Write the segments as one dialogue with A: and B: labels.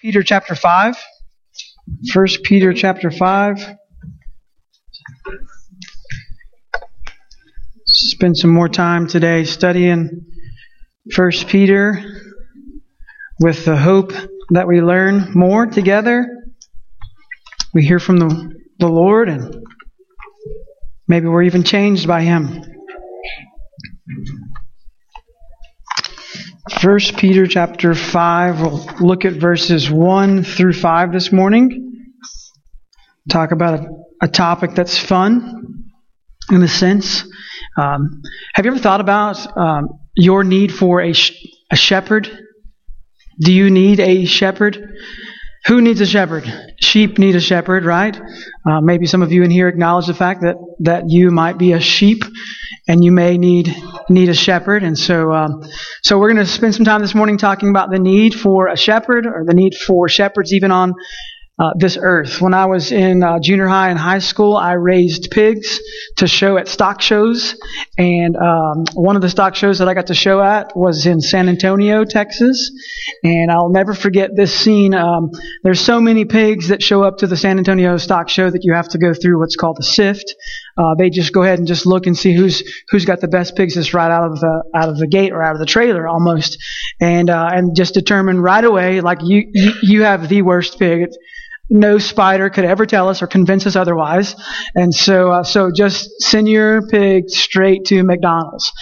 A: Peter chapter 5. 1 Peter chapter 5. Spend some more time today studying 1 Peter with the hope that we learn more together. We hear from the, the Lord and maybe we're even changed by Him. 1 Peter chapter 5. We'll look at verses 1 through 5 this morning. Talk about a, a topic that's fun in a sense. Um, have you ever thought about um, your need for a, sh- a shepherd? Do you need a shepherd? Who needs a shepherd? Sheep need a shepherd, right? Uh, maybe some of you in here acknowledge the fact that, that you might be a sheep and you may need need a shepherd. And so, um, so we're going to spend some time this morning talking about the need for a shepherd, or the need for shepherds even on uh, this earth. When I was in uh, junior high and high school, I raised pigs to show at stock shows, and um, one of the stock shows that I got to show at was in San Antonio, Texas. And I'll never forget this scene. Um, there's so many pigs that show up to the San Antonio stock show that you have to go through what's called a sift. Uh, they just go ahead and just look and see who's who's got the best pigs that's right out of the out of the gate or out of the trailer almost, and uh, and just determine right away like you you, you have the worst pig no spider could ever tell us or convince us otherwise. And so, uh, so just send your pig straight to McDonald's.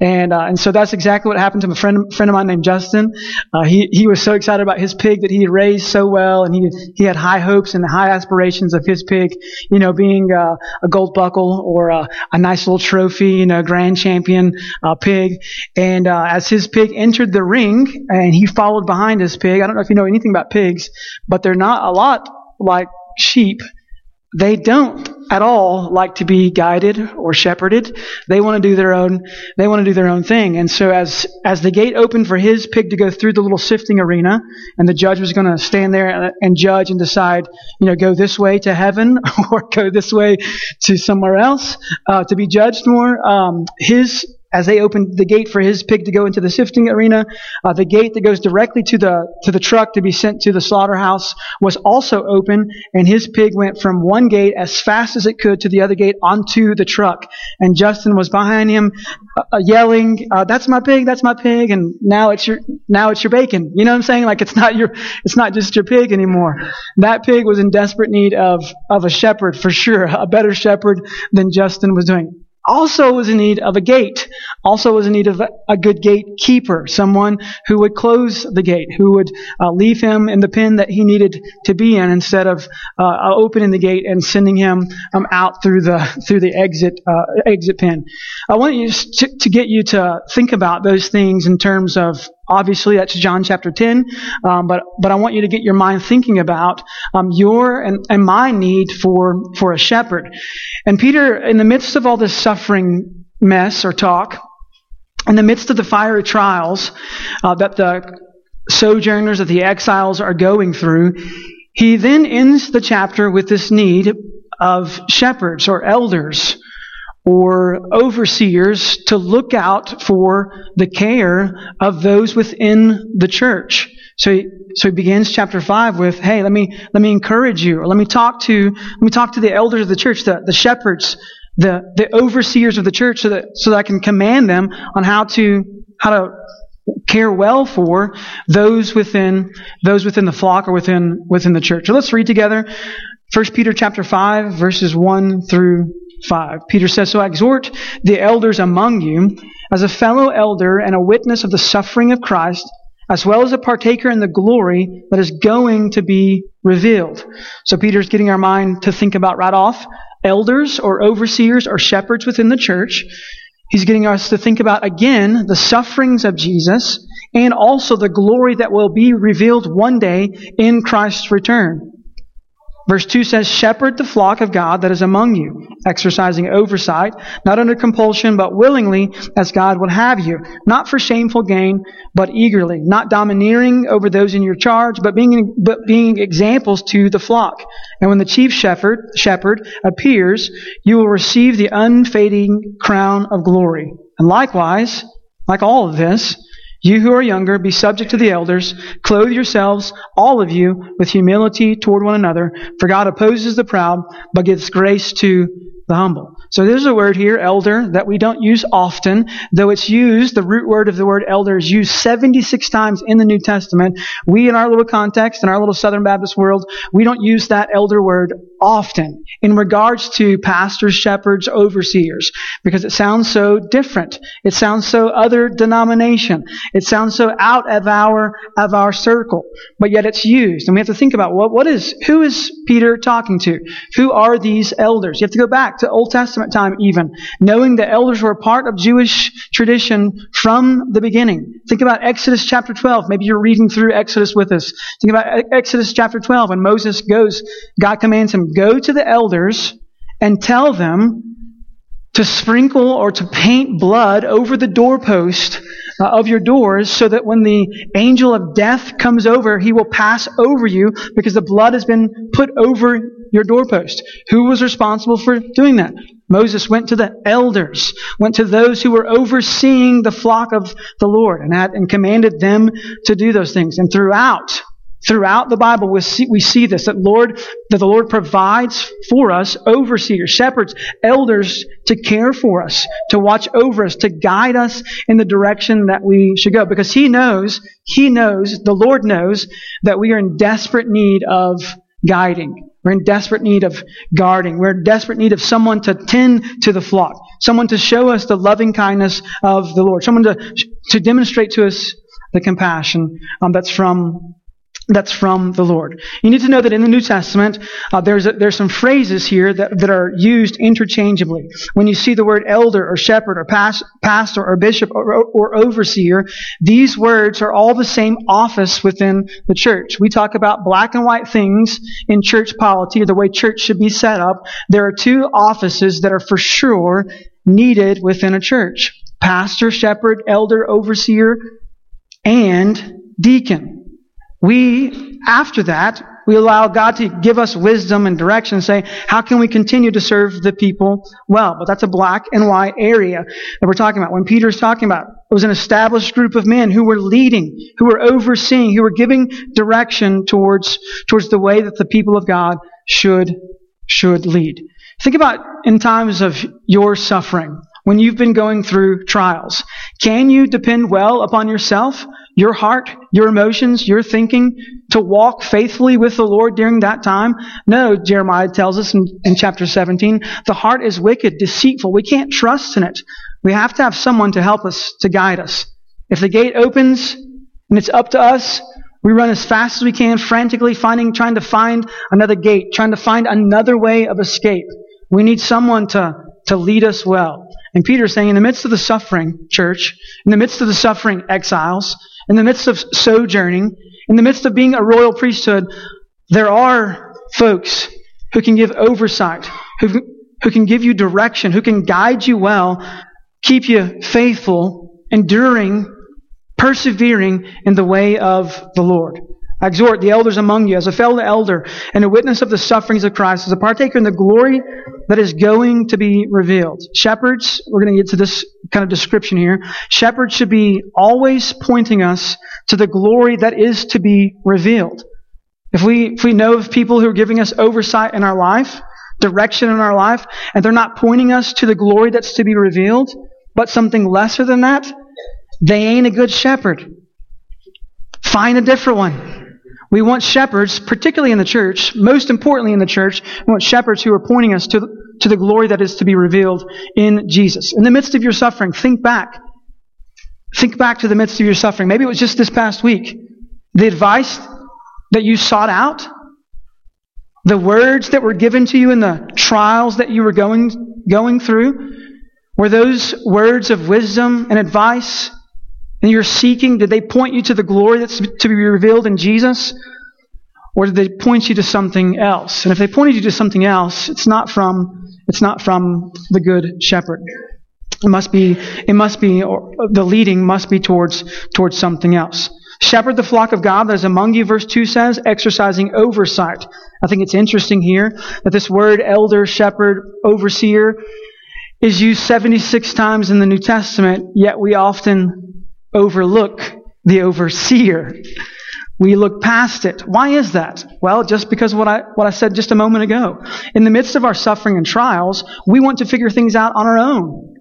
A: And, uh, and so that's exactly what happened to a friend, friend of mine named Justin. Uh, he, he was so excited about his pig that he had raised so well and he, he had high hopes and high aspirations of his pig, you know, being, uh, a gold buckle or a, a, nice little trophy, you know, grand champion, uh, pig. And, uh, as his pig entered the ring and he followed behind his pig, I don't know if you know anything about pigs, but they're not a lot like sheep, they don't at all like to be guided or shepherded. They want to do their own, they want to do their own thing. And so as, as the gate opened for his pig to go through the little sifting arena, and the judge was going to stand there and, and judge and decide, you know, go this way to heaven or go this way to somewhere else, uh, to be judged more, um, his as they opened the gate for his pig to go into the sifting arena, uh, the gate that goes directly to the to the truck to be sent to the slaughterhouse was also open, and his pig went from one gate as fast as it could to the other gate onto the truck. And Justin was behind him, uh, uh yelling, uh, "That's my pig! That's my pig!" And now it's your now it's your bacon. You know what I'm saying? Like it's not your it's not just your pig anymore. That pig was in desperate need of of a shepherd for sure, a better shepherd than Justin was doing also was in need of a gate, also was in need of a, good gatekeeper, someone who would close the gate, who would uh, leave him in the pen that he needed to be in instead of uh, opening the gate and sending him um, out through the through the exit uh, exit pen. I want you to, to get you to think about those things in terms of Obviously, that's John chapter 10. Um, but, but I want you to get your mind thinking about um, your and, and my need for, for a shepherd. And Peter, in the midst of all this suffering mess or talk, in the midst of the fiery trials uh, that the sojourners, that the exiles are going through, he then ends the chapter with this need of shepherds or elders or overseers to look out for the care of those within the church. So he, so he begins chapter five with, "Hey, let me let me encourage you, or let me talk to let me talk to the elders of the church, the, the shepherds, the the overseers of the church, so that so that I can command them on how to how to care well for those within those within the flock or within within the church." So let's read together. 1 Peter chapter 5 verses 1 through 5. Peter says, So I exhort the elders among you, as a fellow elder and a witness of the suffering of Christ, as well as a partaker in the glory that is going to be revealed. So Peter's getting our mind to think about right off elders or overseers or shepherds within the church. He's getting us to think about again the sufferings of Jesus and also the glory that will be revealed one day in Christ's return. Verse 2 says, Shepherd the flock of God that is among you, exercising oversight, not under compulsion, but willingly, as God would have you, not for shameful gain, but eagerly, not domineering over those in your charge, but being, but being examples to the flock. And when the chief shepherd, shepherd appears, you will receive the unfading crown of glory. And likewise, like all of this, You who are younger, be subject to the elders. Clothe yourselves, all of you, with humility toward one another. For God opposes the proud, but gives grace to the humble. So there's a word here, elder, that we don't use often, though it's used, the root word of the word elder is used 76 times in the New Testament. We, in our little context, in our little Southern Baptist world, we don't use that elder word often in regards to pastors, shepherds, overseers, because it sounds so different. It sounds so other denomination. It sounds so out of our, of our circle. But yet it's used. And we have to think about what, what is, who is Peter talking to? Who are these elders? You have to go back to Old Testament Testament time even, knowing the elders were a part of Jewish tradition from the beginning. Think about Exodus chapter 12. Maybe you're reading through Exodus with us. Think about Exodus chapter 12 when Moses goes, God commands him, go to the elders and tell them to sprinkle or to paint blood over the doorpost uh, of your doors so that when the angel of death comes over, he will pass over you because the blood has been put over your doorpost. Who was responsible for doing that? Moses went to the elders, went to those who were overseeing the flock of the Lord and had, and commanded them to do those things. And throughout, throughout the Bible, we see, we see this, that Lord, that the Lord provides for us overseers, shepherds, elders to care for us, to watch over us, to guide us in the direction that we should go. Because He knows, He knows, the Lord knows that we are in desperate need of guiding. We're in desperate need of guarding. We're in desperate need of someone to tend to the flock, someone to show us the loving kindness of the Lord, someone to, to demonstrate to us the compassion um, that's from that's from the Lord. You need to know that in the New Testament, uh, there's a, there's some phrases here that, that are used interchangeably. When you see the word elder or shepherd or pas, pastor or bishop or, or overseer, these words are all the same office within the church. We talk about black and white things in church polity, the way church should be set up. There are two offices that are for sure needed within a church: pastor, shepherd, elder, overseer, and deacon. We, after that, we allow God to give us wisdom and direction and say, how can we continue to serve the people well? But that's a black and white area that we're talking about. When Peter's talking about, it was an established group of men who were leading, who were overseeing, who were giving direction towards, towards the way that the people of God should, should lead. Think about in times of your suffering, when you've been going through trials. Can you depend well upon yourself? Your heart, your emotions, your thinking to walk faithfully with the Lord during that time? No, Jeremiah tells us in, in, chapter 17, the heart is wicked, deceitful. We can't trust in it. We have to have someone to help us, to guide us. If the gate opens and it's up to us, we run as fast as we can, frantically finding, trying to find another gate, trying to find another way of escape. We need someone to, to lead us well. And Peter's saying, in the midst of the suffering, church, in the midst of the suffering exiles, in the midst of sojourning, in the midst of being a royal priesthood, there are folks who can give oversight, who, who can give you direction, who can guide you well, keep you faithful, enduring, persevering in the way of the Lord. I exhort the elders among you as a fellow elder and a witness of the sufferings of Christ, as a partaker in the glory that is going to be revealed. Shepherds, we're going to get to this kind of description here. Shepherds should be always pointing us to the glory that is to be revealed. If we, if we know of people who are giving us oversight in our life, direction in our life, and they're not pointing us to the glory that's to be revealed, but something lesser than that, they ain't a good shepherd. Find a different one. We want shepherds, particularly in the church, most importantly in the church, we want shepherds who are pointing us to, to the glory that is to be revealed in Jesus. In the midst of your suffering, think back. Think back to the midst of your suffering. Maybe it was just this past week. The advice that you sought out, the words that were given to you in the trials that you were going, going through, were those words of wisdom and advice and you're seeking, did they point you to the glory that's to be revealed in Jesus? Or did they point you to something else? And if they pointed you to something else, it's not from, it's not from the good shepherd. It must be, it must be, the leading must be towards, towards something else. Shepherd the flock of God that is among you, verse 2 says, exercising oversight. I think it's interesting here that this word elder, shepherd, overseer is used 76 times in the New Testament, yet we often overlook the overseer. We look past it. Why is that? Well, just because what I, what I said just a moment ago. In the midst of our suffering and trials, we want to figure things out on our own.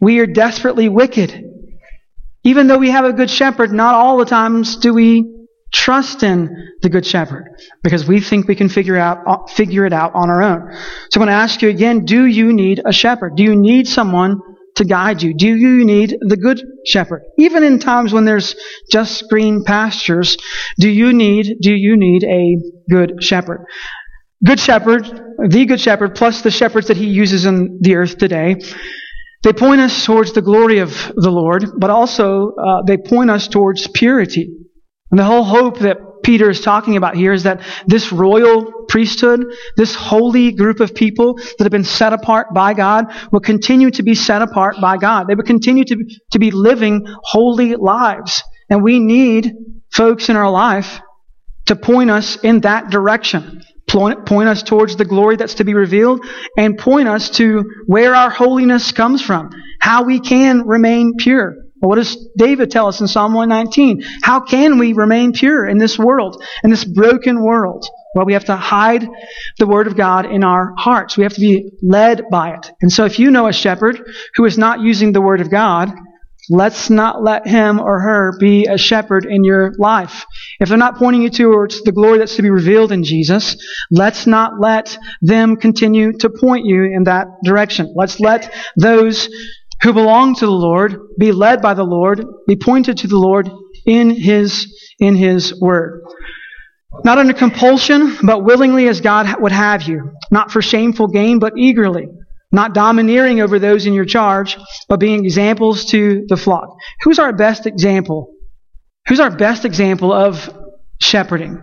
A: We are desperately wicked. Even though we have a good shepherd, not all the times do we trust in the good shepherd because we think we can figure out uh, figure it out on our own. So I'm going to ask you again, do you need a shepherd? Do you need someone to guide you? Do you need the good shepherd? Even in times when there's just green pastures, do you need do you need a good shepherd? Good shepherd, the good shepherd plus the shepherds that he uses in the earth today they point us towards the glory of the Lord, but also uh, they point us towards purity. And the whole hope that Peter is talking about here is that this royal priesthood, this holy group of people that have been set apart by God, will continue to be set apart by God. They will continue to, to be living holy lives. And we need folks in our life to point us in that direction point, point us towards the glory that's to be revealed, and point us to where our holiness comes from, how we can remain pure. What does David tell us in Psalm 119? How can we remain pure in this world, in this broken world? Well, we have to hide the Word of God in our hearts. We have to be led by it. And so if you know a shepherd who is not using the Word of God, Let's not let him or her be a shepherd in your life. If they're not pointing you towards the glory that's to be revealed in Jesus, let's not let them continue to point you in that direction. Let's let those who belong to the Lord be led by the Lord, be pointed to the Lord in his, in his word. Not under compulsion, but willingly as God would have you. Not for shameful gain, but eagerly not domineering over those in your charge, but being examples to the flock. Who's our best example? Who's our best example of shepherding?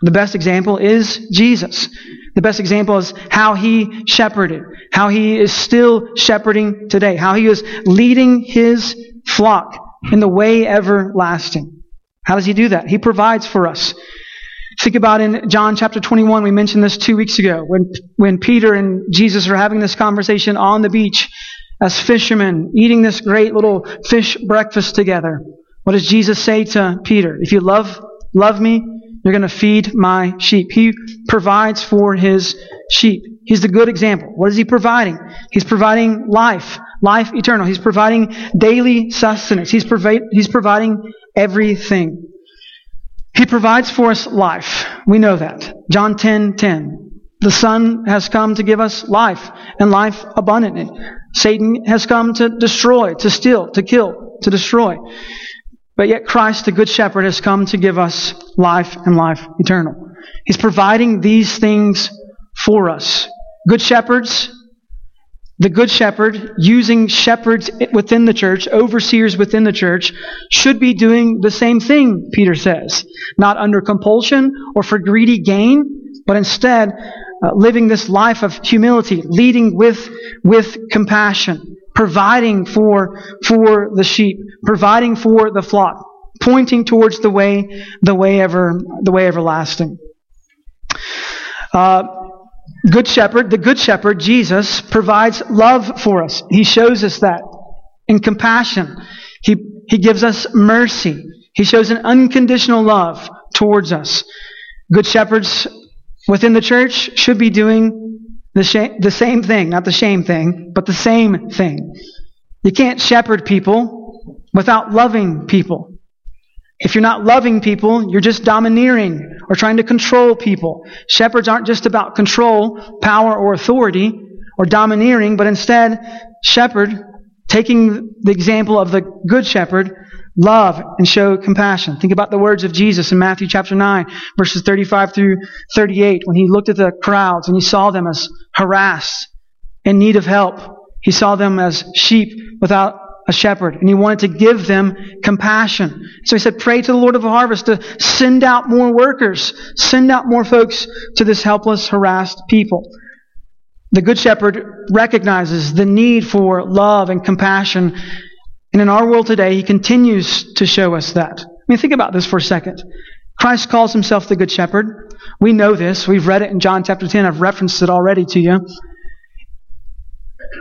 A: The best example is Jesus. The best example is how he shepherded, how he is still shepherding today, how he is leading his flock in the way everlasting. How does he do that? He provides for us. Think about in John chapter 21, we mentioned this two weeks ago, when, when Peter and Jesus are having this conversation on the beach as fishermen, eating this great little fish breakfast together. What does Jesus say to Peter? If you love, love me, you're going to feed my sheep. He provides for his sheep. He's the good example. What is he providing? He's providing life, life eternal. He's providing daily sustenance. He's, provi- he's providing everything. He provides for us life. We know that. John 10 10. The Son has come to give us life and life abundantly. Satan has come to destroy, to steal, to kill, to destroy. But yet Christ, the Good Shepherd, has come to give us life and life eternal. He's providing these things for us. Good shepherds the good shepherd, using shepherds within the church, overseers within the church, should be doing the same thing, Peter says. Not under compulsion or for greedy gain, but instead uh, living this life of humility, leading with, with compassion, providing for, for the sheep, providing for the flock, pointing towards the way, the way ever, the way everlasting. Uh, Good shepherd, the good shepherd, Jesus, provides love for us. He shows us that in compassion. He, he gives us mercy. He shows an unconditional love towards us. Good shepherds within the church should be doing the, sh- the same thing, not the shame thing, but the same thing. You can't shepherd people without loving people. If you're not loving people, you're just domineering or trying to control people. Shepherds aren't just about control, power, or authority or domineering, but instead, shepherd, taking the example of the good shepherd, love and show compassion. Think about the words of Jesus in Matthew chapter 9, verses 35 through 38, when he looked at the crowds and he saw them as harassed, in need of help. He saw them as sheep without a shepherd, and he wanted to give them compassion. So he said, Pray to the Lord of the harvest to send out more workers, send out more folks to this helpless, harassed people. The Good Shepherd recognizes the need for love and compassion. And in our world today, he continues to show us that. I mean, think about this for a second. Christ calls himself the Good Shepherd. We know this. We've read it in John chapter 10. I've referenced it already to you.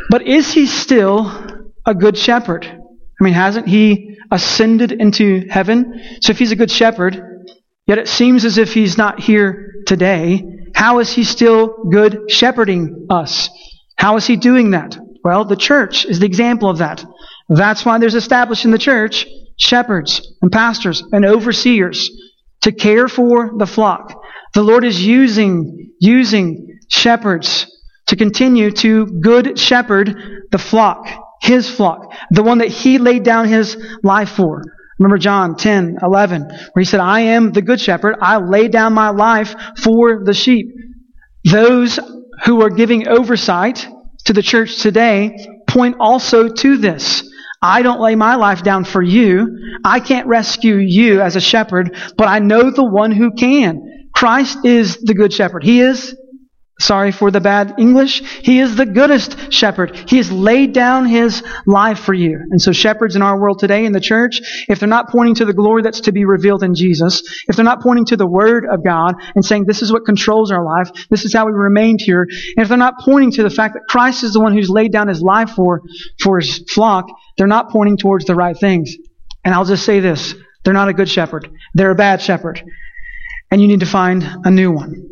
A: But is he still a good shepherd. I mean, hasn't he ascended into heaven. So if he's a good shepherd, yet it seems as if he's not here today, how is he still good shepherding us? How is he doing that? Well, the church is the example of that. That's why there's established in the church shepherds and pastors and overseers to care for the flock. The Lord is using, using shepherds to continue to good shepherd the flock, his flock, the one that he laid down his life for. Remember John 10, 11, where he said, I am the good shepherd. I lay down my life for the sheep. Those who are giving oversight to the church today point also to this. I don't lay my life down for you. I can't rescue you as a shepherd, but I know the one who can. Christ is the good shepherd. He is, sorry for the bad English, he is the goodest shepherd. He has laid down his life for you. And so shepherds in our world today in the church, if they're not pointing to the glory that's to be revealed in Jesus, if they're not pointing to the word of God and saying this is what controls our life, this is how we remained here, and if they're not pointing to the fact that Christ is the one who's laid down his life for, for his flock, they're not pointing towards the right things. And I'll just say this. They're not a good shepherd. They're a bad shepherd. And you need to find a new one.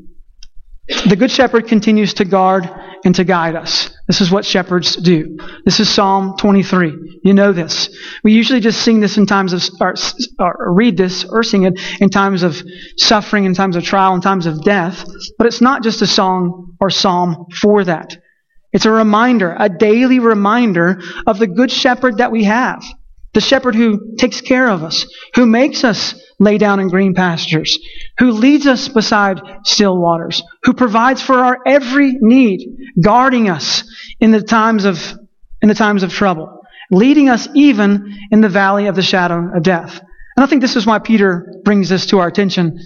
A: The good shepherd continues to guard and to guide us. This is what shepherds do. This is Psalm 23. You know this. We usually just sing this in times of, or, or read this or sing it in times of suffering, in times of trial, in times of death. But it's not just a song or psalm for that. It's a reminder, a daily reminder of the good shepherd that we have. The shepherd who takes care of us, who makes us lay down in green pastures, who leads us beside still waters, who provides for our every need, guarding us in the times of, in the times of trouble, leading us even in the valley of the shadow of death. And I think this is why Peter brings this to our attention,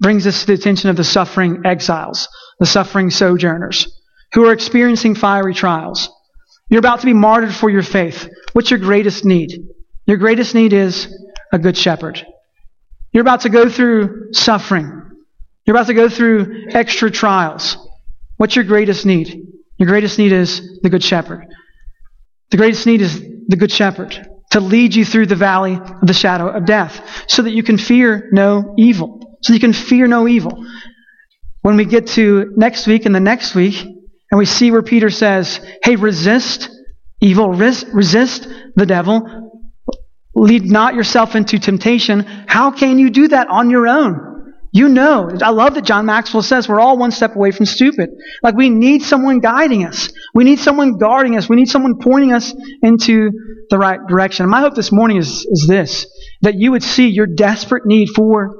A: brings this to the attention of the suffering exiles, the suffering sojourners who are experiencing fiery trials. You're about to be martyred for your faith. What's your greatest need? Your greatest need is a good shepherd. You're about to go through suffering. You're about to go through extra trials. What's your greatest need? Your greatest need is the good shepherd. The greatest need is the good shepherd to lead you through the valley of the shadow of death so that you can fear no evil. So you can fear no evil. When we get to next week and the next week, and we see where Peter says, hey, resist evil, res- resist the devil, lead not yourself into temptation. How can you do that on your own? You know, I love that John Maxwell says we're all one step away from stupid. Like we need someone guiding us. We need someone guarding us. We need someone pointing us into the right direction. My hope this morning is, is this, that you would see your desperate need for,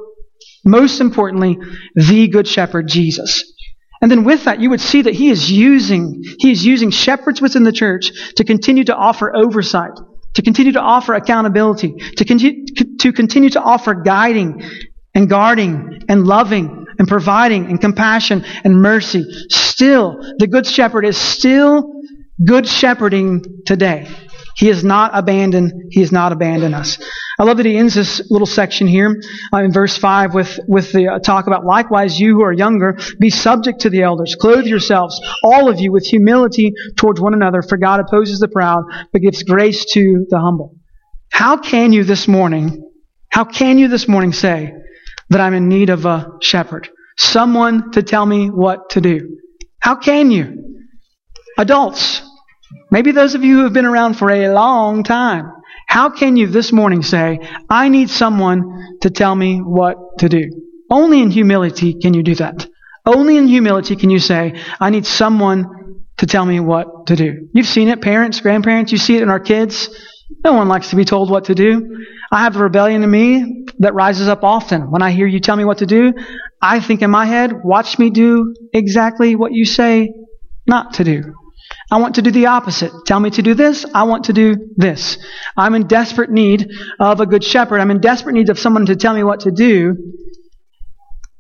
A: most importantly, the Good Shepherd, Jesus. And then with that, you would see that he is using, he is using shepherds within the church to continue to offer oversight, to continue to offer accountability, to continue, to continue to offer guiding and guarding and loving and providing and compassion and mercy. Still, the good shepherd is still good shepherding today. He has not abandoned, he has not abandoned us. I love that he ends this little section here uh, in verse 5 with, with the uh, talk about likewise you who are younger, be subject to the elders. Clothe yourselves, all of you, with humility towards one another, for God opposes the proud, but gives grace to the humble. How can you this morning, how can you this morning say that I'm in need of a shepherd? Someone to tell me what to do. How can you? Adults, maybe those of you who have been around for a long time, how can you this morning say, I need someone to tell me what to do? Only in humility can you do that. Only in humility can you say, I need someone to tell me what to do. You've seen it, parents, grandparents, you see it in our kids. No one likes to be told what to do. I have the rebellion in me that rises up often. When I hear you tell me what to do, I think in my head, watch me do exactly what you say not to do. I want to do the opposite. Tell me to do this. I want to do this. I'm in desperate need of a good shepherd. I'm in desperate need of someone to tell me what to do.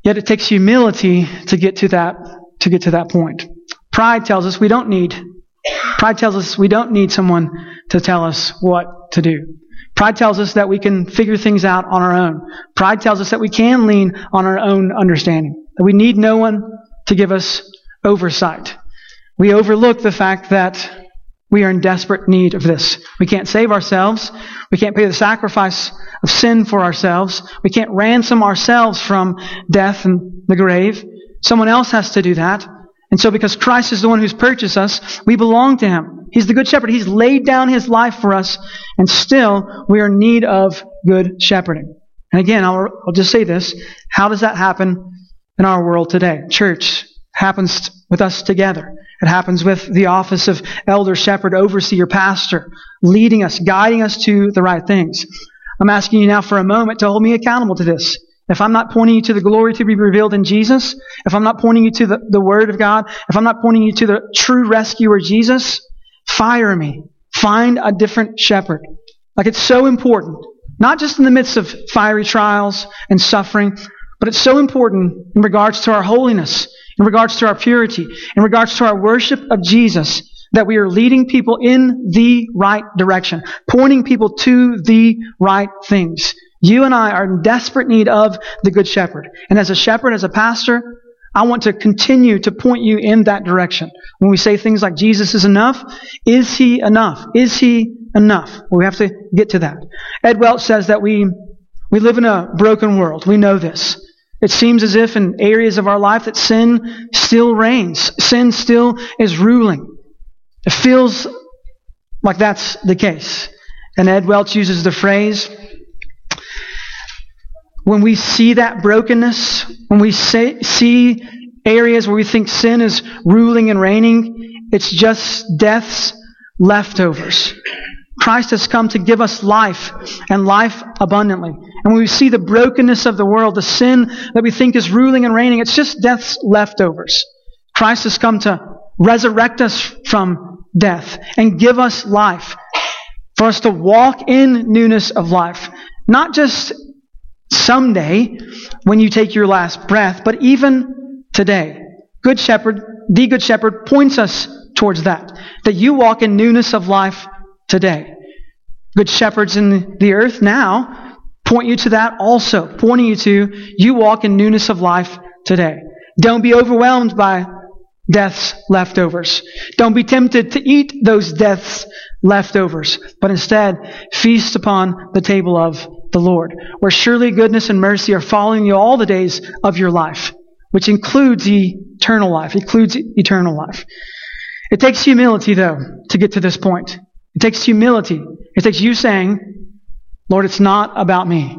A: Yet it takes humility to get to that, to get to that point. Pride tells us we don't need, pride tells us we don't need someone to tell us what to do. Pride tells us that we can figure things out on our own. Pride tells us that we can lean on our own understanding. That we need no one to give us oversight. We overlook the fact that we are in desperate need of this. We can't save ourselves. We can't pay the sacrifice of sin for ourselves. We can't ransom ourselves from death and the grave. Someone else has to do that. And so because Christ is the one who's purchased us, we belong to Him. He's the good shepherd. He's laid down His life for us, and still we are in need of good shepherding. And again, I'll, I'll just say this. How does that happen in our world today? Church happens with us together. It happens with the office of elder, shepherd, overseer, pastor, leading us, guiding us to the right things. I'm asking you now for a moment to hold me accountable to this. If I'm not pointing you to the glory to be revealed in Jesus, if I'm not pointing you to the, the Word of God, if I'm not pointing you to the true rescuer Jesus, fire me. Find a different shepherd. Like it's so important. Not just in the midst of fiery trials and suffering, but it's so important in regards to our holiness, in regards to our purity, in regards to our worship of Jesus, that we are leading people in the right direction, pointing people to the right things. You and I are in desperate need of the Good Shepherd. And as a shepherd, as a pastor, I want to continue to point you in that direction. When we say things like Jesus is enough, is he enough? Is he enough? Well, we have to get to that. Ed Welch says that we, we live in a broken world. We know this. It seems as if in areas of our life that sin still reigns. Sin still is ruling. It feels like that's the case. And Ed Welch uses the phrase, when we see that brokenness, when we say, see areas where we think sin is ruling and reigning, it's just death's leftovers. Christ has come to give us life and life abundantly. And when we see the brokenness of the world, the sin that we think is ruling and reigning, it's just death's leftovers. Christ has come to resurrect us from death and give us life. For us to walk in newness of life. Not just someday when you take your last breath, but even today. Good Shepherd, the Good Shepherd points us towards that. That you walk in newness of life today. Good shepherds in the earth now point you to that also, pointing you to you walk in newness of life today. Don't be overwhelmed by death's leftovers. Don't be tempted to eat those death's leftovers, but instead feast upon the table of the Lord, where surely goodness and mercy are following you all the days of your life, which includes eternal life, includes eternal life. It takes humility, though, to get to this point. It takes humility. It takes you saying, Lord, it's not about me.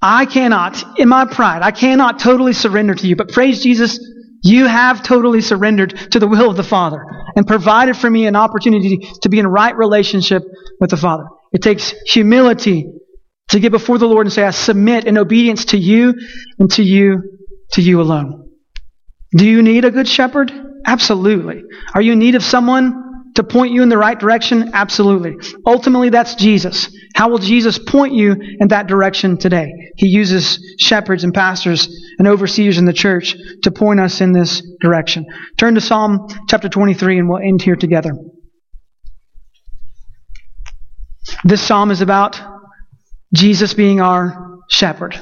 A: I cannot, in my pride, I cannot totally surrender to you, but praise Jesus, you have totally surrendered to the will of the Father and provided for me an opportunity to be in right relationship with the Father. It takes humility to get before the Lord and say, I submit in obedience to you and to you, to you alone. Do you need a good shepherd? Absolutely. Are you in need of someone to point you in the right direction? Absolutely. Ultimately, that's Jesus. How will Jesus point you in that direction today? He uses shepherds and pastors and overseers in the church to point us in this direction. Turn to Psalm chapter 23 and we'll end here together. This psalm is about Jesus being our shepherd.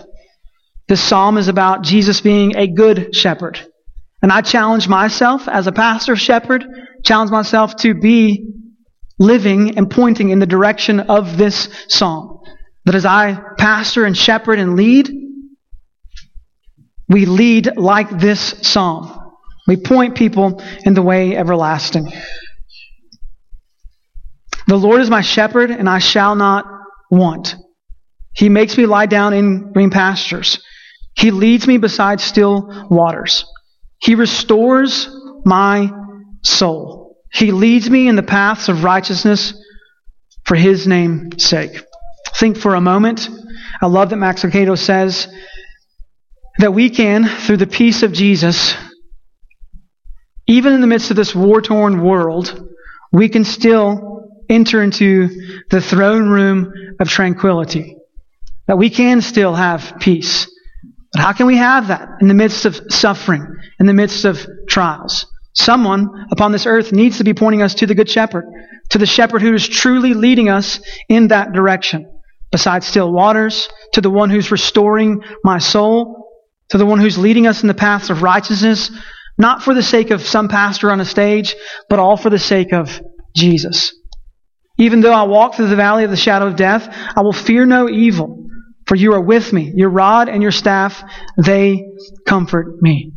A: This psalm is about Jesus being a good shepherd. And I challenge myself as a pastor shepherd challenge myself to be living and pointing in the direction of this psalm. That as I pastor and shepherd and lead, we lead like this psalm. We point people in the way everlasting. The Lord is my shepherd, and I shall not want. He makes me lie down in green pastures. He leads me beside still waters. He restores my soul. He leads me in the paths of righteousness for his name's sake. Think for a moment. I love that Max Lucado says that we can, through the peace of Jesus, even in the midst of this war torn world, we can still enter into the throne room of tranquility. That we can still have peace. But how can we have that in the midst of suffering, in the midst of trials? Someone upon this earth needs to be pointing us to the Good Shepherd, to the Shepherd who is truly leading us in that direction. Besides still waters, to the one who's restoring my soul, to the one who's leading us in the paths of righteousness, not for the sake of some pastor on a stage, but all for the sake of Jesus. Even though I walk through the valley of the shadow of death, I will fear no evil, for you are with me. Your rod and your staff, they comfort me.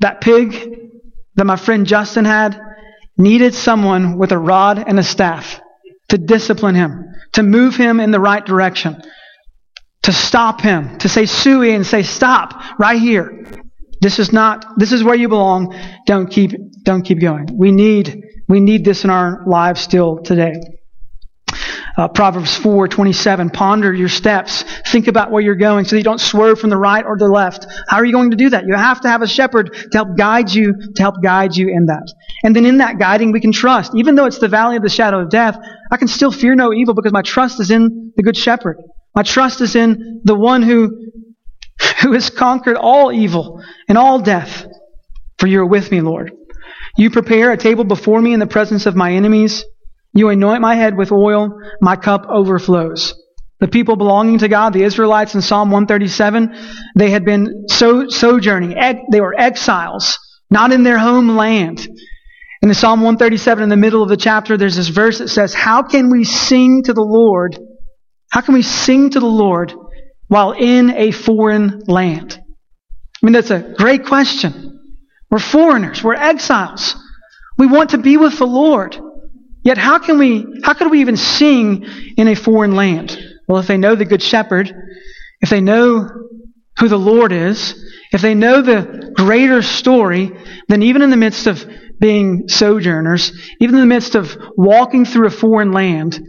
A: That pig that my friend Justin had needed someone with a rod and a staff to discipline him, to move him in the right direction, to stop him, to say suey and say stop right here. This is not, this is where you belong. Don't keep, don't keep going. We need, we need this in our lives still today. Uh, Proverbs 4:27. Ponder your steps. Think about where you're going, so that you don't swerve from the right or the left. How are you going to do that? You have to have a shepherd to help guide you, to help guide you in that. And then in that guiding, we can trust. Even though it's the valley of the shadow of death, I can still fear no evil because my trust is in the good shepherd. My trust is in the one who who has conquered all evil and all death. For you are with me, Lord. You prepare a table before me in the presence of my enemies. You anoint my head with oil, my cup overflows. The people belonging to God, the Israelites in Psalm 137, they had been so, sojourning. They were exiles, not in their homeland. In Psalm 137, in the middle of the chapter, there's this verse that says, How can we sing to the Lord? How can we sing to the Lord while in a foreign land? I mean, that's a great question. We're foreigners. We're exiles. We want to be with the Lord. Yet how can we, how could we even sing in a foreign land? Well, if they know the Good Shepherd, if they know who the Lord is, if they know the greater story, then even in the midst of being sojourners, even in the midst of walking through a foreign land,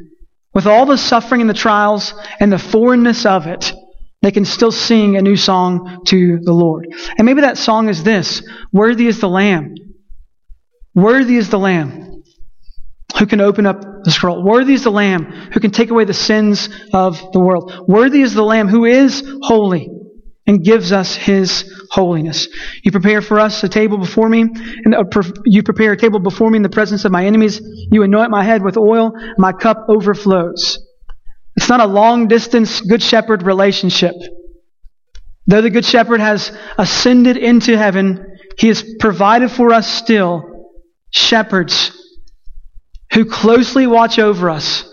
A: with all the suffering and the trials and the foreignness of it, they can still sing a new song to the Lord. And maybe that song is this Worthy is the Lamb. Worthy is the Lamb who can open up the scroll. Worthy is the Lamb who can take away the sins of the world. Worthy is the Lamb who is holy and gives us his holiness. You prepare for us a table before me, and you prepare a table before me in the presence of my enemies. You anoint my head with oil, my cup overflows. It's not a long distance good shepherd relationship. Though the good shepherd has ascended into heaven, he has provided for us still shepherds who closely watch over us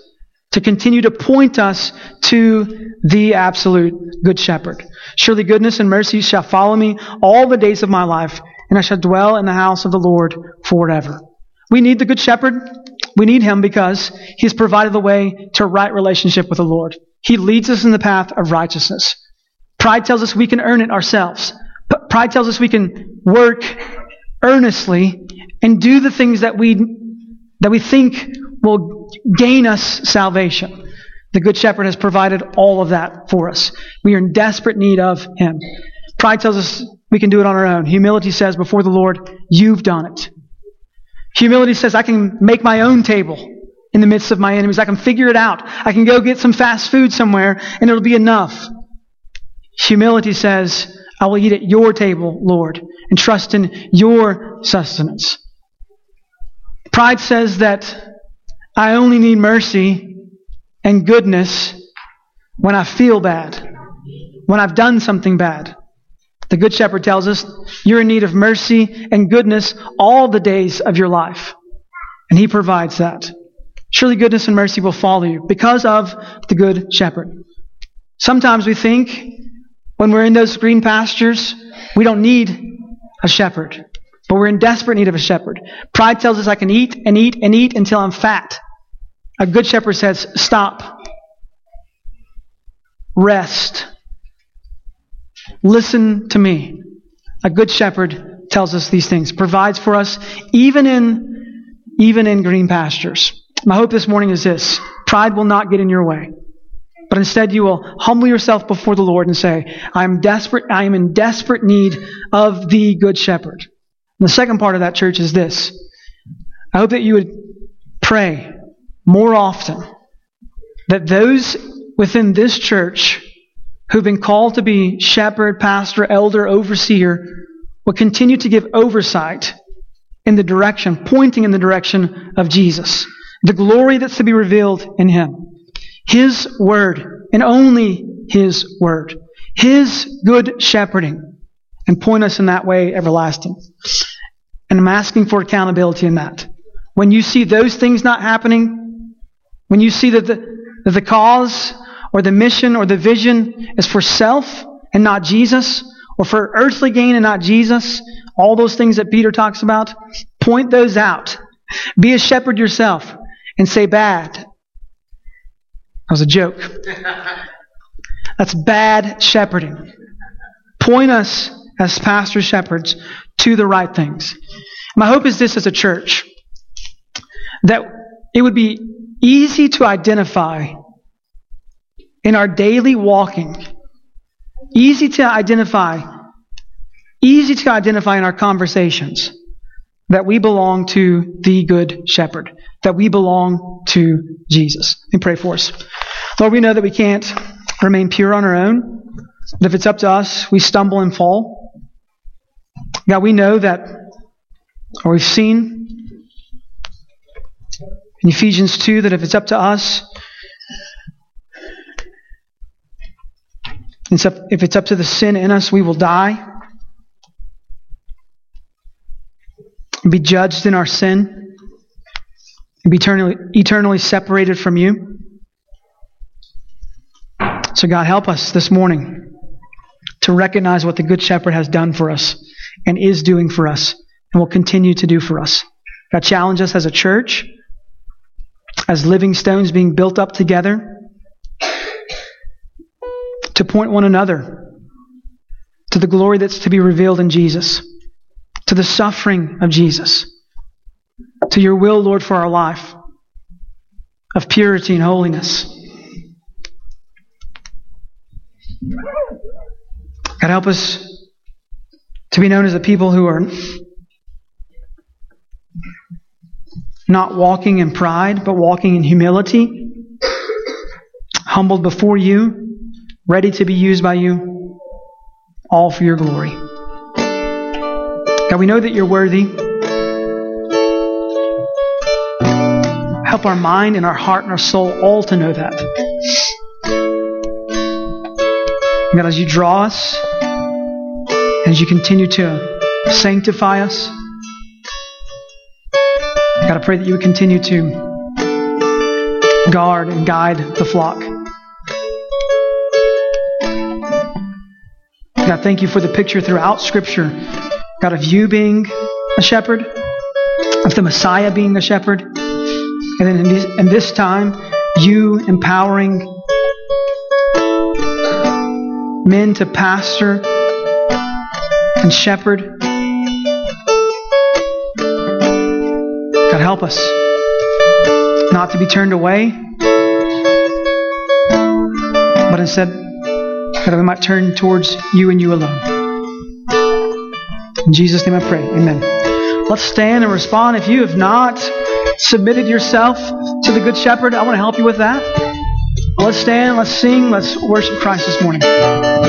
A: to continue to point us to the absolute good shepherd. Surely goodness and mercy shall follow me all the days of my life, and I shall dwell in the house of the Lord forever. We need the good shepherd. We need him because he has provided the way to right relationship with the Lord. He leads us in the path of righteousness. Pride tells us we can earn it ourselves. Pride tells us we can work earnestly and do the things that we that we think will gain us salvation. The Good Shepherd has provided all of that for us. We are in desperate need of Him. Pride tells us we can do it on our own. Humility says, before the Lord, you've done it. Humility says, I can make my own table in the midst of my enemies. I can figure it out. I can go get some fast food somewhere and it'll be enough. Humility says, I will eat at your table, Lord, and trust in your sustenance. Pride says that I only need mercy and goodness when I feel bad, when I've done something bad. The Good Shepherd tells us you're in need of mercy and goodness all the days of your life. And He provides that. Surely goodness and mercy will follow you because of the Good Shepherd. Sometimes we think when we're in those green pastures, we don't need a shepherd. But we're in desperate need of a shepherd. Pride tells us I can eat and eat and eat until I'm fat. A good shepherd says, stop. Rest. Listen to me. A good shepherd tells us these things, provides for us even in, even in green pastures. My hope this morning is this. Pride will not get in your way. But instead you will humble yourself before the Lord and say, I am desperate, I am in desperate need of the good shepherd. The second part of that church is this. I hope that you would pray more often that those within this church who've been called to be shepherd, pastor, elder, overseer will continue to give oversight in the direction, pointing in the direction of Jesus. The glory that's to be revealed in Him. His word, and only His word. His good shepherding, and point us in that way everlasting. And I'm asking for accountability in that. when you see those things not happening, when you see that the, that the cause or the mission or the vision is for self and not Jesus, or for earthly gain and not Jesus, all those things that Peter talks about, point those out. Be a shepherd yourself and say bad. That was a joke. That's bad shepherding. Point us as pastor shepherds to the right things. My hope is this as a church that it would be easy to identify in our daily walking, easy to identify, easy to identify in our conversations that we belong to the Good Shepherd, that we belong to Jesus. And pray for us. Lord, we know that we can't remain pure on our own, that if it's up to us, we stumble and fall. God, we know that, or we've seen in Ephesians 2 that if it's up to us, if it's up to the sin in us, we will die. Be judged in our sin. And be eternally, eternally separated from you. So, God, help us this morning to recognize what the Good Shepherd has done for us and is doing for us and will continue to do for us. God, challenge us as a church as living stones being built up together to point one another to the glory that's to be revealed in Jesus, to the suffering of Jesus, to your will, Lord, for our life of purity and holiness. God, help us to be known as a people who are not walking in pride, but walking in humility, humbled before you, ready to be used by you, all for your glory. God, we know that you're worthy. Help our mind and our heart and our soul all to know that. God, as you draw us, as you continue to sanctify us, God, I pray that you would continue to guard and guide the flock. God, thank you for the picture throughout Scripture, God, of you being a shepherd, of the Messiah being a shepherd, and then in this, in this time, you empowering men to pastor and shepherd God, help us not to be turned away, but instead that we might turn towards you and you alone. In Jesus' name I pray. Amen. Let's stand and respond. If you have not submitted yourself to the Good Shepherd, I want to help you with that. Let's stand, let's sing, let's worship Christ this morning.